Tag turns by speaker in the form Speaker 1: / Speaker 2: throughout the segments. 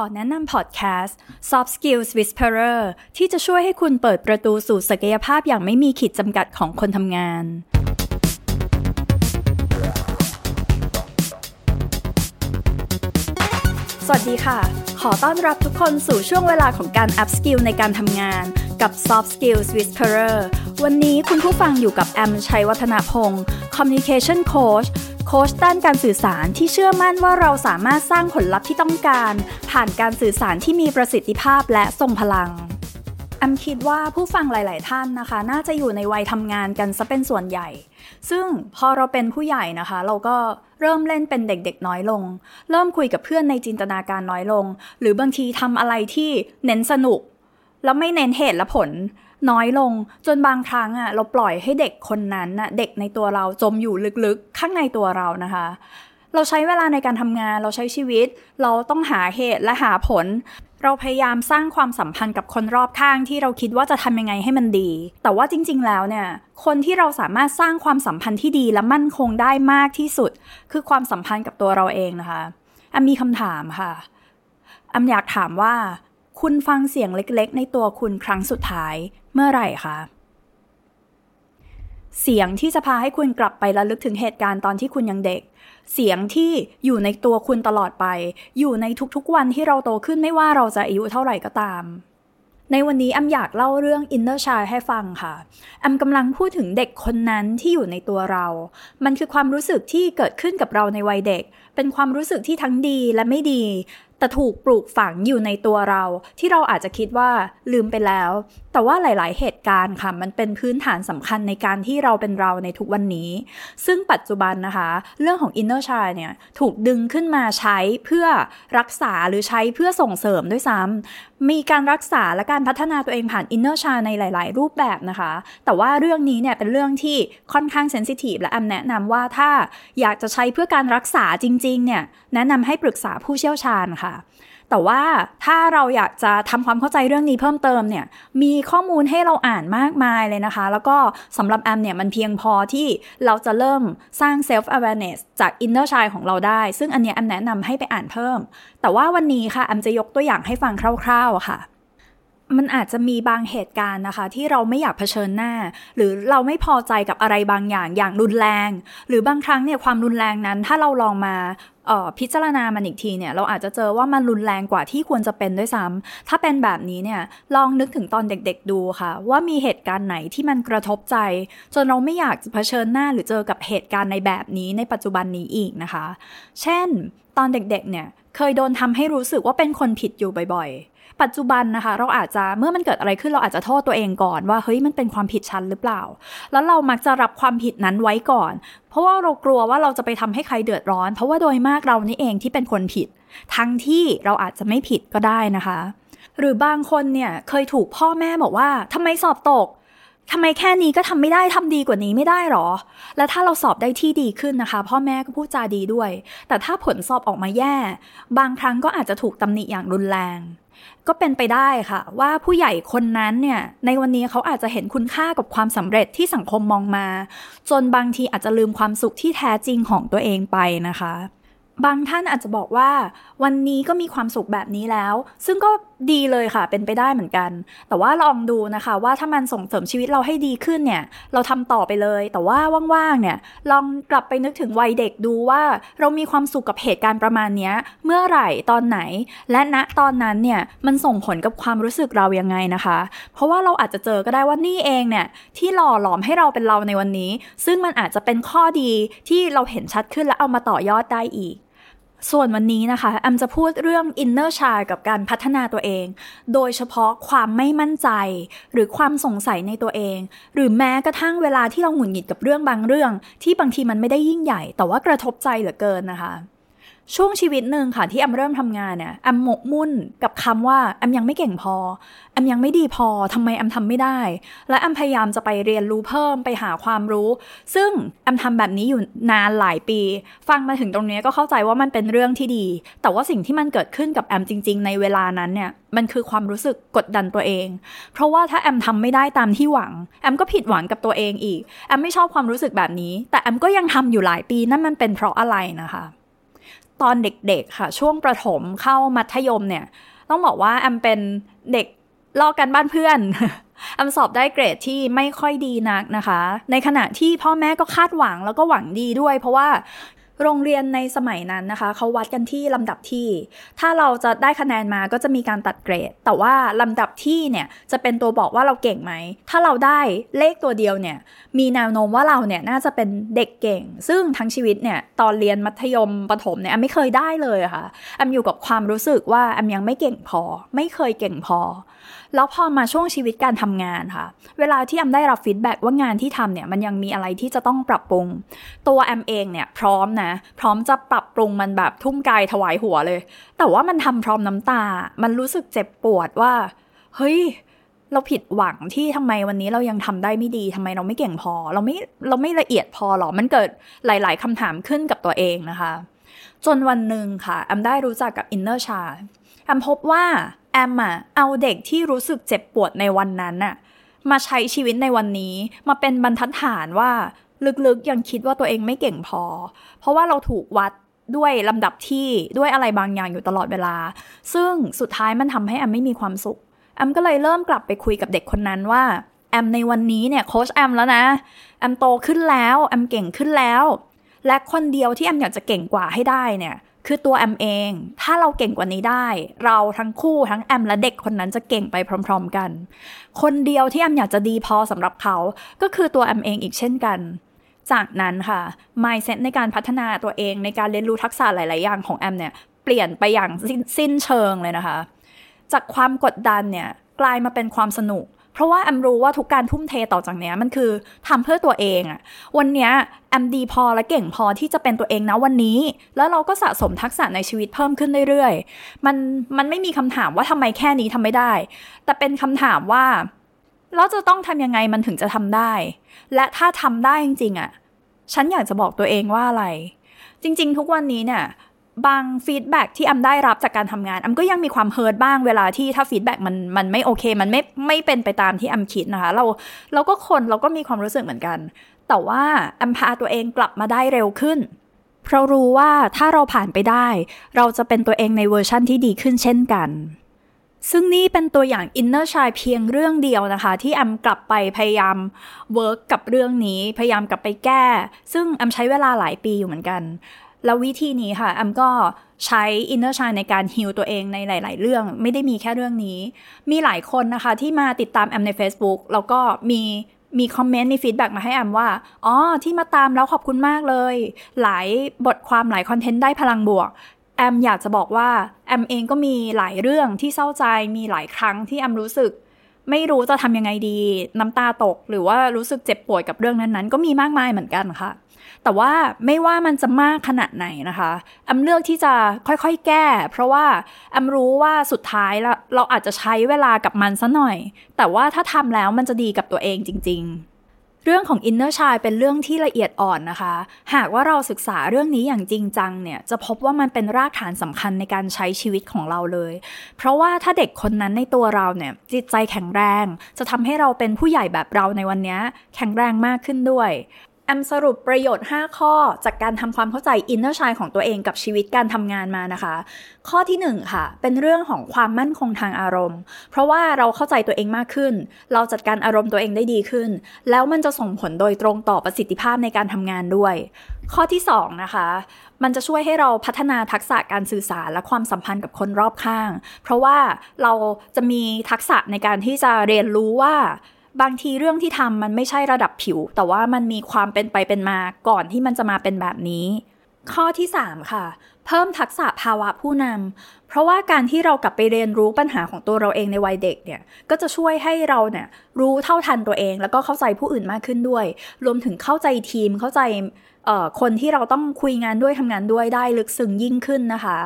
Speaker 1: ขอแนะนำพอดแคสต์ Soft Skills Whisperer ที่จะช่วยให้คุณเปิดประตูสู่ศักยภาพอย่างไม่มีขีดจำกัดของคนทำงาน สวัสดีค่ะ ขอต้อนรับทุกคนสู่ช่วงเวลาของการ up skill ในการทำงานกับ Soft Skills Whisperer วันนี้คุณผู้ฟังอยู่กับแอมชัยวัฒนพงศ์ Communication Coach โค้ชด้านการสื่อสารที่เชื่อมั่นว่าเราสามารถสร้างผลลัพธ์ที่ต้องการ ผ่านการสื่อสารที่มีประสิทธิภาพและทรงพลังแอมคิดว่าผู้ฟังหลาย ๆ ท่านนะคะ น่าจะอยู่ในวัยทำงานกันซะเป็นส่วนใหญ่ ซึ่งพอเราเป็นผู้ใหญ่นะคะ เราก็เริ่มเล่นเป็นเด็ก ๆ น้อยลง เริ่มคุยกับเพื่อนในจินตนาการน้อยลง หรือบางทีทำอะไรที่เน้นสนุก แล้วไม่เน้นเหตุและผล น้อยลงจนบางครั้งอะเราปล่อยให้เด็กคนนั้นอะเด็กในตัวเราจมอยู่ลึกๆ ข้างในตัวเรานะคะ เราใช้เวลาในการทำงานเราใช้ชีวิต เราต้องหาเหตุและหาผล เราพยายามสร้างความสัมพันธ์กับคนรอบข้างที่เราคิดว่าจะทำยังไงให้มันดี แต่ว่าจริง ๆ แล้วเนี่ยคนที่เราสามารถสร้างความสัมพันธ์ที่ดีและมั่นคงได้มากที่สุด คือความสัมพันธ์กับตัวเราเองนะคะอันมีคำถามค่ะอันอยากถามว่า คุณฟังเสียงเล็กๆ ในตัวคุณครั้งสุดท้ายเมื่อไหร่คะ เสียงที่จะพาให้คุณกลับไประลึกถึงเหตุการณ์ตอนที่คุณยังเด็ก เสียงที่อยู่ในตัวคุณตลอดไป อยู่ในทุกๆวันที่เราโตขึ้นไม่ว่าเราจะอายุเท่าไหร่ก็ตาม ในวันนี้แอมอยากเล่าเรื่อง inner child ให้ฟังค่ะแอมกำลังพูดถึงเด็กคนนั้นที่อยู่ในตัวเรา มันคือความรู้สึกที่เกิดขึ้นกับเราในวัยเด็ก เป็นความรู้สึกที่ทั้งดีและไม่ดี แต่ถูกปลูกฝังอยู่ในตัวเรา ที่เราอาจจะคิดว่าลืมไปแล้ว แต่ว่าหลาย ๆ เหตุการณ์ค่ะ มันเป็นพื้นฐานสำคัญในการที่เราเป็นเราในทุกวันนี้ ซึ่งปัจจุบันนะคะ เรื่องของ inner child เนี่ย ถูกดึงขึ้นมาใช้เพื่อรักษาหรือใช้เพื่อส่งเสริมด้วยซ้ำมีการรักษาและการพัฒนาตัวเองผ่าน inner child ในหลาย ๆ รูปแบบนะคะ แต่ว่าเรื่องนี้เนี่ยเป็นเรื่องที่ค่อนข้างเซนซิทีฟและแอมแนะนำว่าถ้าอยากจะใช้เพื่อการรักษาจริง ๆ เนี่ยแนะนำให้ปรึกษาผู้เชี่ยวชาญค่ะ แต่ว่าถ้าเราอยากจะทำความเข้าใจเรื่องนี้เพิ่มเติมเนี่ยมีข้อมูลให้เราอ่านมากมายเลยนะคะ แล้วก็สำหรับแอมเนี่ยมันเพียงพอที่เราจะเริ่มสร้าง self awareness จาก inner child ของเราได้ ซึ่งอันนี้แอมแนะนำให้ไปอ่านเพิ่ม แต่ว่าวันนี้ค่ะแอมจะยกตัวอย่างให้ฟังคร่าวๆค่ะ มันอาจจะมีบางเหตุการณ์นะคะ ที่เราไม่อยากเผชิญหน้า หรือเราไม่พอใจกับอะไรบางอย่างอย่างรุนแรง หรือบางครั้งเนี่ยความรุนแรงนั้น ถ้าเราลองมาพิจารณามันอีกทีเนี่ยเราอาจจะเจอว่ามันรุนแรงกว่าที่ควรจะเป็นด้วยซ้ำถ้าเป็นแบบนี้เนี่ยลองนึกถึงตอนเด็กๆดูค่ะ ว่ามีเหตุการณ์ไหนที่มันกระทบใจ จนเราไม่อยากจะเผชิญหน้าหรือเจอกับเหตุการณ์ในแบบนี้ในปัจจุบันนี้อีกนะคะ เช่น ตอนเด็กๆเนี่ยเคยโดนทำให้รู้สึกว่าเป็นคนผิดอยู่บ่อยๆ ปัจจุบันนะคะ เราอาจจะเมื่อมันเกิดอะไรขึ้นเราอาจจะโทษตัวเองก่อนว่าเฮ้ยมันเป็นความผิดฉันหรือเปล่า แล้วเรามักจะรับความผิดนั้นไว้ก่อน เพราะว่าเรากลัวว่าเราจะไปทำให้ใครเดือดร้อน เพราะว่าโดยมากเรานี่เองที่เป็นคนผิด ทั้งที่เราอาจจะไม่ผิดก็ได้นะคะ หรือบางคนเนี่ยเคยถูกพ่อแม่บอกว่าทำไมสอบตกทำไมแค่นี้ก็ทำไม่ได้ทำดีกว่านี้ไม่ได้หรอ แล้วถ้าเราสอบได้ที่ดีขึ้นนะคะ พ่อแม่ก็พูดจาดีด้วย แต่ถ้าผลสอบออกมาแย่ บางครั้งก็อาจจะถูกตำหนิอย่างรุนแรง ก็เป็นไปได้ค่ะ ว่าผู้ใหญ่คนนั้นเนี่ยในวันนี้เขาอาจจะเห็นคุณค่ากับความสำเร็จที่สังคมมองมา จนบางทีอาจจะลืมความสุขที่แท้จริงของตัวเองไปนะคะ บางท่านอาจจะบอกว่าวันนี้ก็มีความสุขแบบนี้แล้ว ซึ่งก็ดีเลยค่ะเป็นไปได้เหมือนกัน แต่ว่าลองดูนะคะว่าถ้ามันส่งเสริมชีวิตเราให้ดีขึ้นเนี่ย เราทำต่อไปเลย แต่ว่าว่างๆเนี่ยลองกลับไปนึกถึงวัยเด็กดูว่า เรามีความสุขกับเหตุการณ์ประมาณนี้เมื่อไหร่ตอนไหน และณตอนนั้นเนี่ยมันส่งผลกับความรู้สึกเรายังไงนะคะ เพราะว่าเราอาจจะเจอก็ได้ว่านี่เองเนี่ยที่หล่อหลอมให้เราเป็นเราในวันนี้ ซึ่งมันอาจจะเป็นข้อดีที่เราเห็นชัดขึ้นและเอามาต่อยอดได้อีก ส่วนวันนี้นะคะแอมจะพูดเรื่อง inner child กับการพัฒนาตัวเอง โดยเฉพาะความไม่มั่นใจ หรือความสงสัยในตัวเอง หรือแม้กระทั่งเวลาที่เราหงุดหงิดกับเรื่องบางเรื่อง ที่บางทีมันไม่ได้ยิ่งใหญ่ แต่ว่ากระทบใจเหลือเกินนะคะ ช่วงชีวิตหนึ่งค่ะที่แอมเริ่มทำงานเนี่ยแอมหมกมุ่นกับคำว่าแอมยังไม่เก่งพอแอมยังไม่ดีพอทำไมแอมทำไม่ได้ และแอมพยายามจะไปเรียนรู้เพิ่มไปหาความรู้ ซึ่งแอมทำแบบนี้อยู่นานหลายปี ฟังมาถึงตรงนี้ก็เข้าใจว่ามันเป็นเรื่องที่ดี แต่ว่าสิ่งที่มันเกิดขึ้นกับแอมจริง ๆ ในเวลานั้นเนี่ยมันคือความรู้สึกกดดันตัวเอง เพราะว่าถ้าแอมทำไม่ได้ตามที่หวังแอมก็ผิดหวังกับตัวเองอีกแอมไม่ชอบความรู้สึกแบบนี้ แต่แอมก็ยังทำอยู่หลายปีนั่นมันเป็นเพราะอะไรนะคะ ตอนเด็กๆค่ะ ช่วงประถมเข้ามัธยมเนี่ย ต้องบอกว่าแอมเป็นเด็กลอกกันบ้านเพื่อนแอมสอบได้เกรดที่ไม่ค่อยดีนักนะคะ ในขณะที่พ่อแม่ก็คาดหวังแล้วก็หวังดีด้วย เพราะว่า โรงเรียนในสมัยนั้นนะคะ เขาวัดกันที่ลำดับที่ ถ้าเราจะได้คะแนนมาก็จะมีการตัดเกรด แต่ว่าลำดับที่เนี่ยจะเป็นตัวบอกว่าเราเก่งไหม ถ้าเราได้เลขตัวเดียวเนี่ยมีแนวโน้มว่าเราเนี่ยน่าจะเป็นเด็กเก่ง ซึ่งทั้งชีวิตเนี่ยตอนเรียนมัธยมประถมเนี่ยแอมไม่เคยได้เลยค่ะแอมอยู่กับความรู้สึกว่าแอมยังไม่เก่งพอ ไม่เคยเก่งพอ แล้วพอมาช่วงชีวิตการทำงานค่ะ เวลาที่แอมได้รับฟีดแบ็ว่างานที่ทำเนี่ยมันยังมีอะไรที่จะต้องปรับปรุง ตัวแอมเองเนี่ยพร้อมนะ พร้อมจะปรับปรุงมันแบบทุ่มกายถวายหัวเลย แต่ว่ามันทำพร้อมน้ำตา มันรู้สึกเจ็บปวดว่า เฮ้ยเราผิดหวังที่ทำไมวันนี้เรายังทำได้ไม่ดีทำไมเราไม่เก่งพอ เราไม่เราไม่ละเอียดพอหรอ มันเกิดหลาย ๆคำถามขึ้นกับตัวเองนะคะ จนวันหนึ่งค่ะแอมได้รู้จักกับ inner child แอมพบว่า แอมอะเอาเด็กที่รู้สึกเจ็บปวดในวันนั้นอะมาใช้ชีวิตในวันนี้มาเป็นบรรทัดฐานว่าลึกๆยังคิดว่าตัวเองไม่เก่งพอ เพราะว่าเราถูกวัดด้วยลำดับที่ด้วยอะไรบางอย่างอยู่ตลอดเวลา ซึ่งสุดท้ายมันทำให้แอมไม่มีความสุข แอมก็เลยเริ่มกลับไปคุยกับเด็กคนนั้นว่า แอมในวันนี้เนี่ยโค้ชแอมแล้วนะ แอมโตขึ้นแล้ว แอมเก่งขึ้นแล้ว และคนเดียวที่แอมอยากจะเก่งกว่าให้ได้เนี่ย คือตัวแอมเอง ถ้าเราเก่งกว่านี้ได้ เราทั้งคู่ทั้งแอมและเด็กคนนั้นจะเก่งไปพร้อม ๆ กัน คนเดียวที่แอมอยากจะดีพอสำหรับเขา ก็คือตัวแอมเองอีกเช่นกัน จากนั้นค่ะ mindset ในการพัฒนาตัวเองในการเรียนรู้ทักษะหลาย ๆ อย่างของแอมเนี่ยเปลี่ยนไปอย่างสิ้นเชิงเลยนะคะ จากความกดดันเนี่ยกลายมาเป็นความสนุก เพราะว่าแอมรู้ว่าทุกการทุ่มเทต่อจากนี้มันคือทำเพื่อตัวเองอะวันนี้แอมดีพอและเก่งพอที่จะเป็นตัวเองนะวันนี้ แล้วเราก็สะสมทักษะในชีวิตเพิ่มขึ้นเรื่อยๆ มันมันไม่มีคำถามว่าทำไมแค่นี้ทำไม่ได้ แต่เป็นคำถามว่าเราจะต้องทำยังไงมันถึงจะทำได้ และถ้าทำได้จริงๆอะฉันอยากจะบอกตัวเองว่าอะไร จริง ๆ ทุกวันนี้เนี่ย บาง feedback ที่แอมได้รับจากการทำงานแอมก็ยังมีความ hurt บ้างเวลาที่ถ้า feedback มันมันไม่โอเค มันไม่ไม่เป็นไปตามที่แอมคิดนะคะ เราเราก็คนเราก็มีความรู้สึกเหมือนกัน แต่ว่าแอมพาตัวเองกลับมาได้เร็วขึ้น เพราะรู้ว่าถ้าเราผ่านไปได้ เราจะเป็นตัวเองในเวอร์ชั่นที่ดีขึ้นเช่นกัน ซึ่งนี่เป็นตัวอย่าง inner child เพียงเรื่องเดียวนะคะ ที่แอมกลับไปพยายาม work กับเรื่องนี้พยายามกลับไปแก้ ซึ่งแอมใช้เวลาหลายปีอยู่เหมือนกัน แล้ววิธีนี้ค่ะแอมก็ใช้ inner child ในการ heal ตัวเองในหลาย ๆ เรื่อง ไม่ได้มีแค่เรื่องนี้ มีหลายคนนะคะที่มาติดตามแอมใน Facebook แล้วก็มีมี comment มี feedback มาให้แอมว่า อ๋อ ที่มาตามแล้วขอบคุณมากเลย หลายบทความหลาย content ได้พลังบวก แอมอยากจะบอกว่า แอมเองก็มีหลายเรื่องที่เศร้าใจ มีหลายครั้งที่แอมรู้สึก ไม่รู้จะทำยังไงดี น้ำตาตก หรือว่ารู้สึกเจ็บปวดกับเรื่องนั้นๆ ก็มีมากมายเหมือนกันค่ะ แต่ว่าไม่ว่ามันจะมากขนาดไหนนะคะแอมเลือกที่จะค่อยๆแก้ เพราะว่าแอมรู้ว่าสุดท้ายแล้วเราอาจจะใช้เวลากับมันซะหน่อย แต่ว่าถ้าทำแล้วมันจะดีกับตัวเองจริง ๆเรื่องของอินเนอร์ชายเป็นเรื่องที่ละเอียดอ่อนนะคะ หากว่าเราศึกษาเรื่องนี้อย่างจริงจังเนี่ย จะพบว่ามันเป็นรากฐานสำคัญในการใช้ชีวิตของเราเลย เพราะว่าถ้าเด็กคนนั้นในตัวเราเนี่ย จิตใจแข็งแรง จะทำให้เราเป็นผู้ใหญ่แบบเราในวันนี้แข็งแรงมากขึ้นด้วย แอมสรุปประโยชน์ 5 ข้อจากการทำความเข้าใจอินเนอร์ชายของตัวเองกับชีวิตการทำงานมานะคะ ข้อที่ 1 ค่ะ เป็นเรื่องของความมั่นคงทางอารมณ์ เพราะว่าเราเข้าใจตัวเองมากขึ้น เราจัดการอารมณ์ตัวเองได้ดีขึ้น แล้วมันจะส่งผลโดยตรงต่อประสิทธิภาพในการทำงานด้วย ข้อที่ 2 นะคะ มันจะช่วยให้เราพัฒนาทักษะการสื่อสารและความสัมพันธ์กับคนรอบข้าง เพราะว่าเราจะมีทักษะในการที่จะเรียนรู้ว่า บางทีเรื่องที่ทำมันไม่ใช่ระดับผิว แต่ว่ามันมีความเป็นไปเป็นมาก่อนที่มันจะมาเป็นแบบนี้ ข้อที่ 3 ค่ะ เพิ่มทักษะภาวะผู้นำเพราะว่าการที่เรากลับไปเรียนรู้ปัญหาของตัวเราเองในวัยเด็กเนี่ยก็จะช่วยให้เราเนี่ยรู้เท่าทันตัวเอง แล้วก็เข้าใจผู้อื่นมากขึ้นด้วย รวมถึงเข้าใจทีมเข้าใจคนที่เราต้องคุยงานด้วยทำงานด้วยได้ลึกซึ้งยิ่งขึ้นนะคะ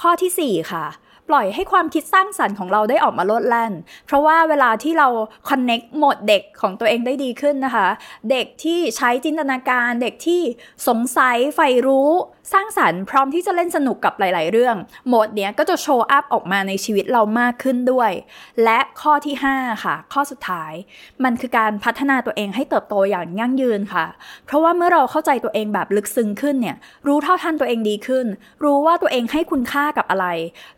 Speaker 1: ข้อที่ 4 ค่ะ ปล่อยให้ความคิดสร้างสรรค์ของเราได้ออกมาโลดแล่น เพราะว่าเวลาที่เราคอนเน็กโหมดเด็กของตัวเองได้ดีขึ้นนะคะ เด็กที่ใช้จินตนาการ เด็กที่สงสัยใฝ่รู้ สร้างสรรค์พร้อมที่จะเล่นสนุกกับหลาย ๆ เรื่อง โหมดเนี้ยก็จะโชว์อัพออกมาในชีวิตเรามากขึ้นด้วย และข้อที่ 5 ค่ะ ข้อสุดท้าย มันคือการพัฒนาตัวเองให้เติบโตอย่างยั่งยืนค่ะ เพราะว่าเมื่อเราเข้าใจตัวเองแบบลึกซึ้งขึ้นเนี่ย รู้เท่าทันตัวเองดีขึ้น รู้ว่าตัวเองให้คุณค่ากับอะไร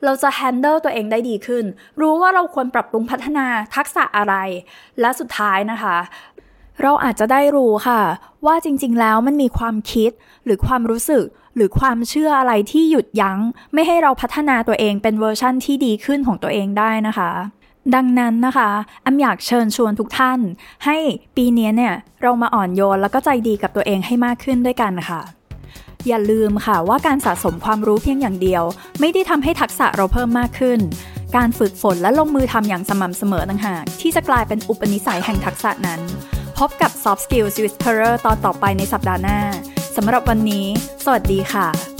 Speaker 1: เราจะแฮนเดิลตัวเองได้ดีขึ้น รู้ว่าเราควรปรับปรุงพัฒนาทักษะอะไร และสุดท้ายนะคะ เราอาจจะได้รู้ค่ะ ว่าจริงๆแล้วมันมีความคิดหรือความรู้สึก หรือความเชื่ออะไรที่หยุดยัง้ง ไม่ให้เราพัฒนาตัวเองเป็นเวอร์ชั่นที่ดีขึ้นของตัวเองได้นะคะดังนั้นนะคะอำอยากเชิญชวนทุกท่าน ให้ปีนี้เนี่ยเรามาอ่อนโยนแล้วก็ใจดีกับตัวเองให้มากขึ้นด้วยกันค่ะ อย่าลืมค่ะว่าการสะสมความรู้เพียงอย่างเดียว ไม่ได้ทำให้ทักษะเราเพิ่มมากขึ้น การฝึกฝนและลงมือทำอย่างสม่ำเสมอต่างหากที่จะกลายเป็นอุปนิสัยแห่งทักษะนั้น พบกับ Soft Skills with Terror ตอนต่อไปในสัปดาห์หน้า สำหรับวันนี้ สวัสดีค่ะ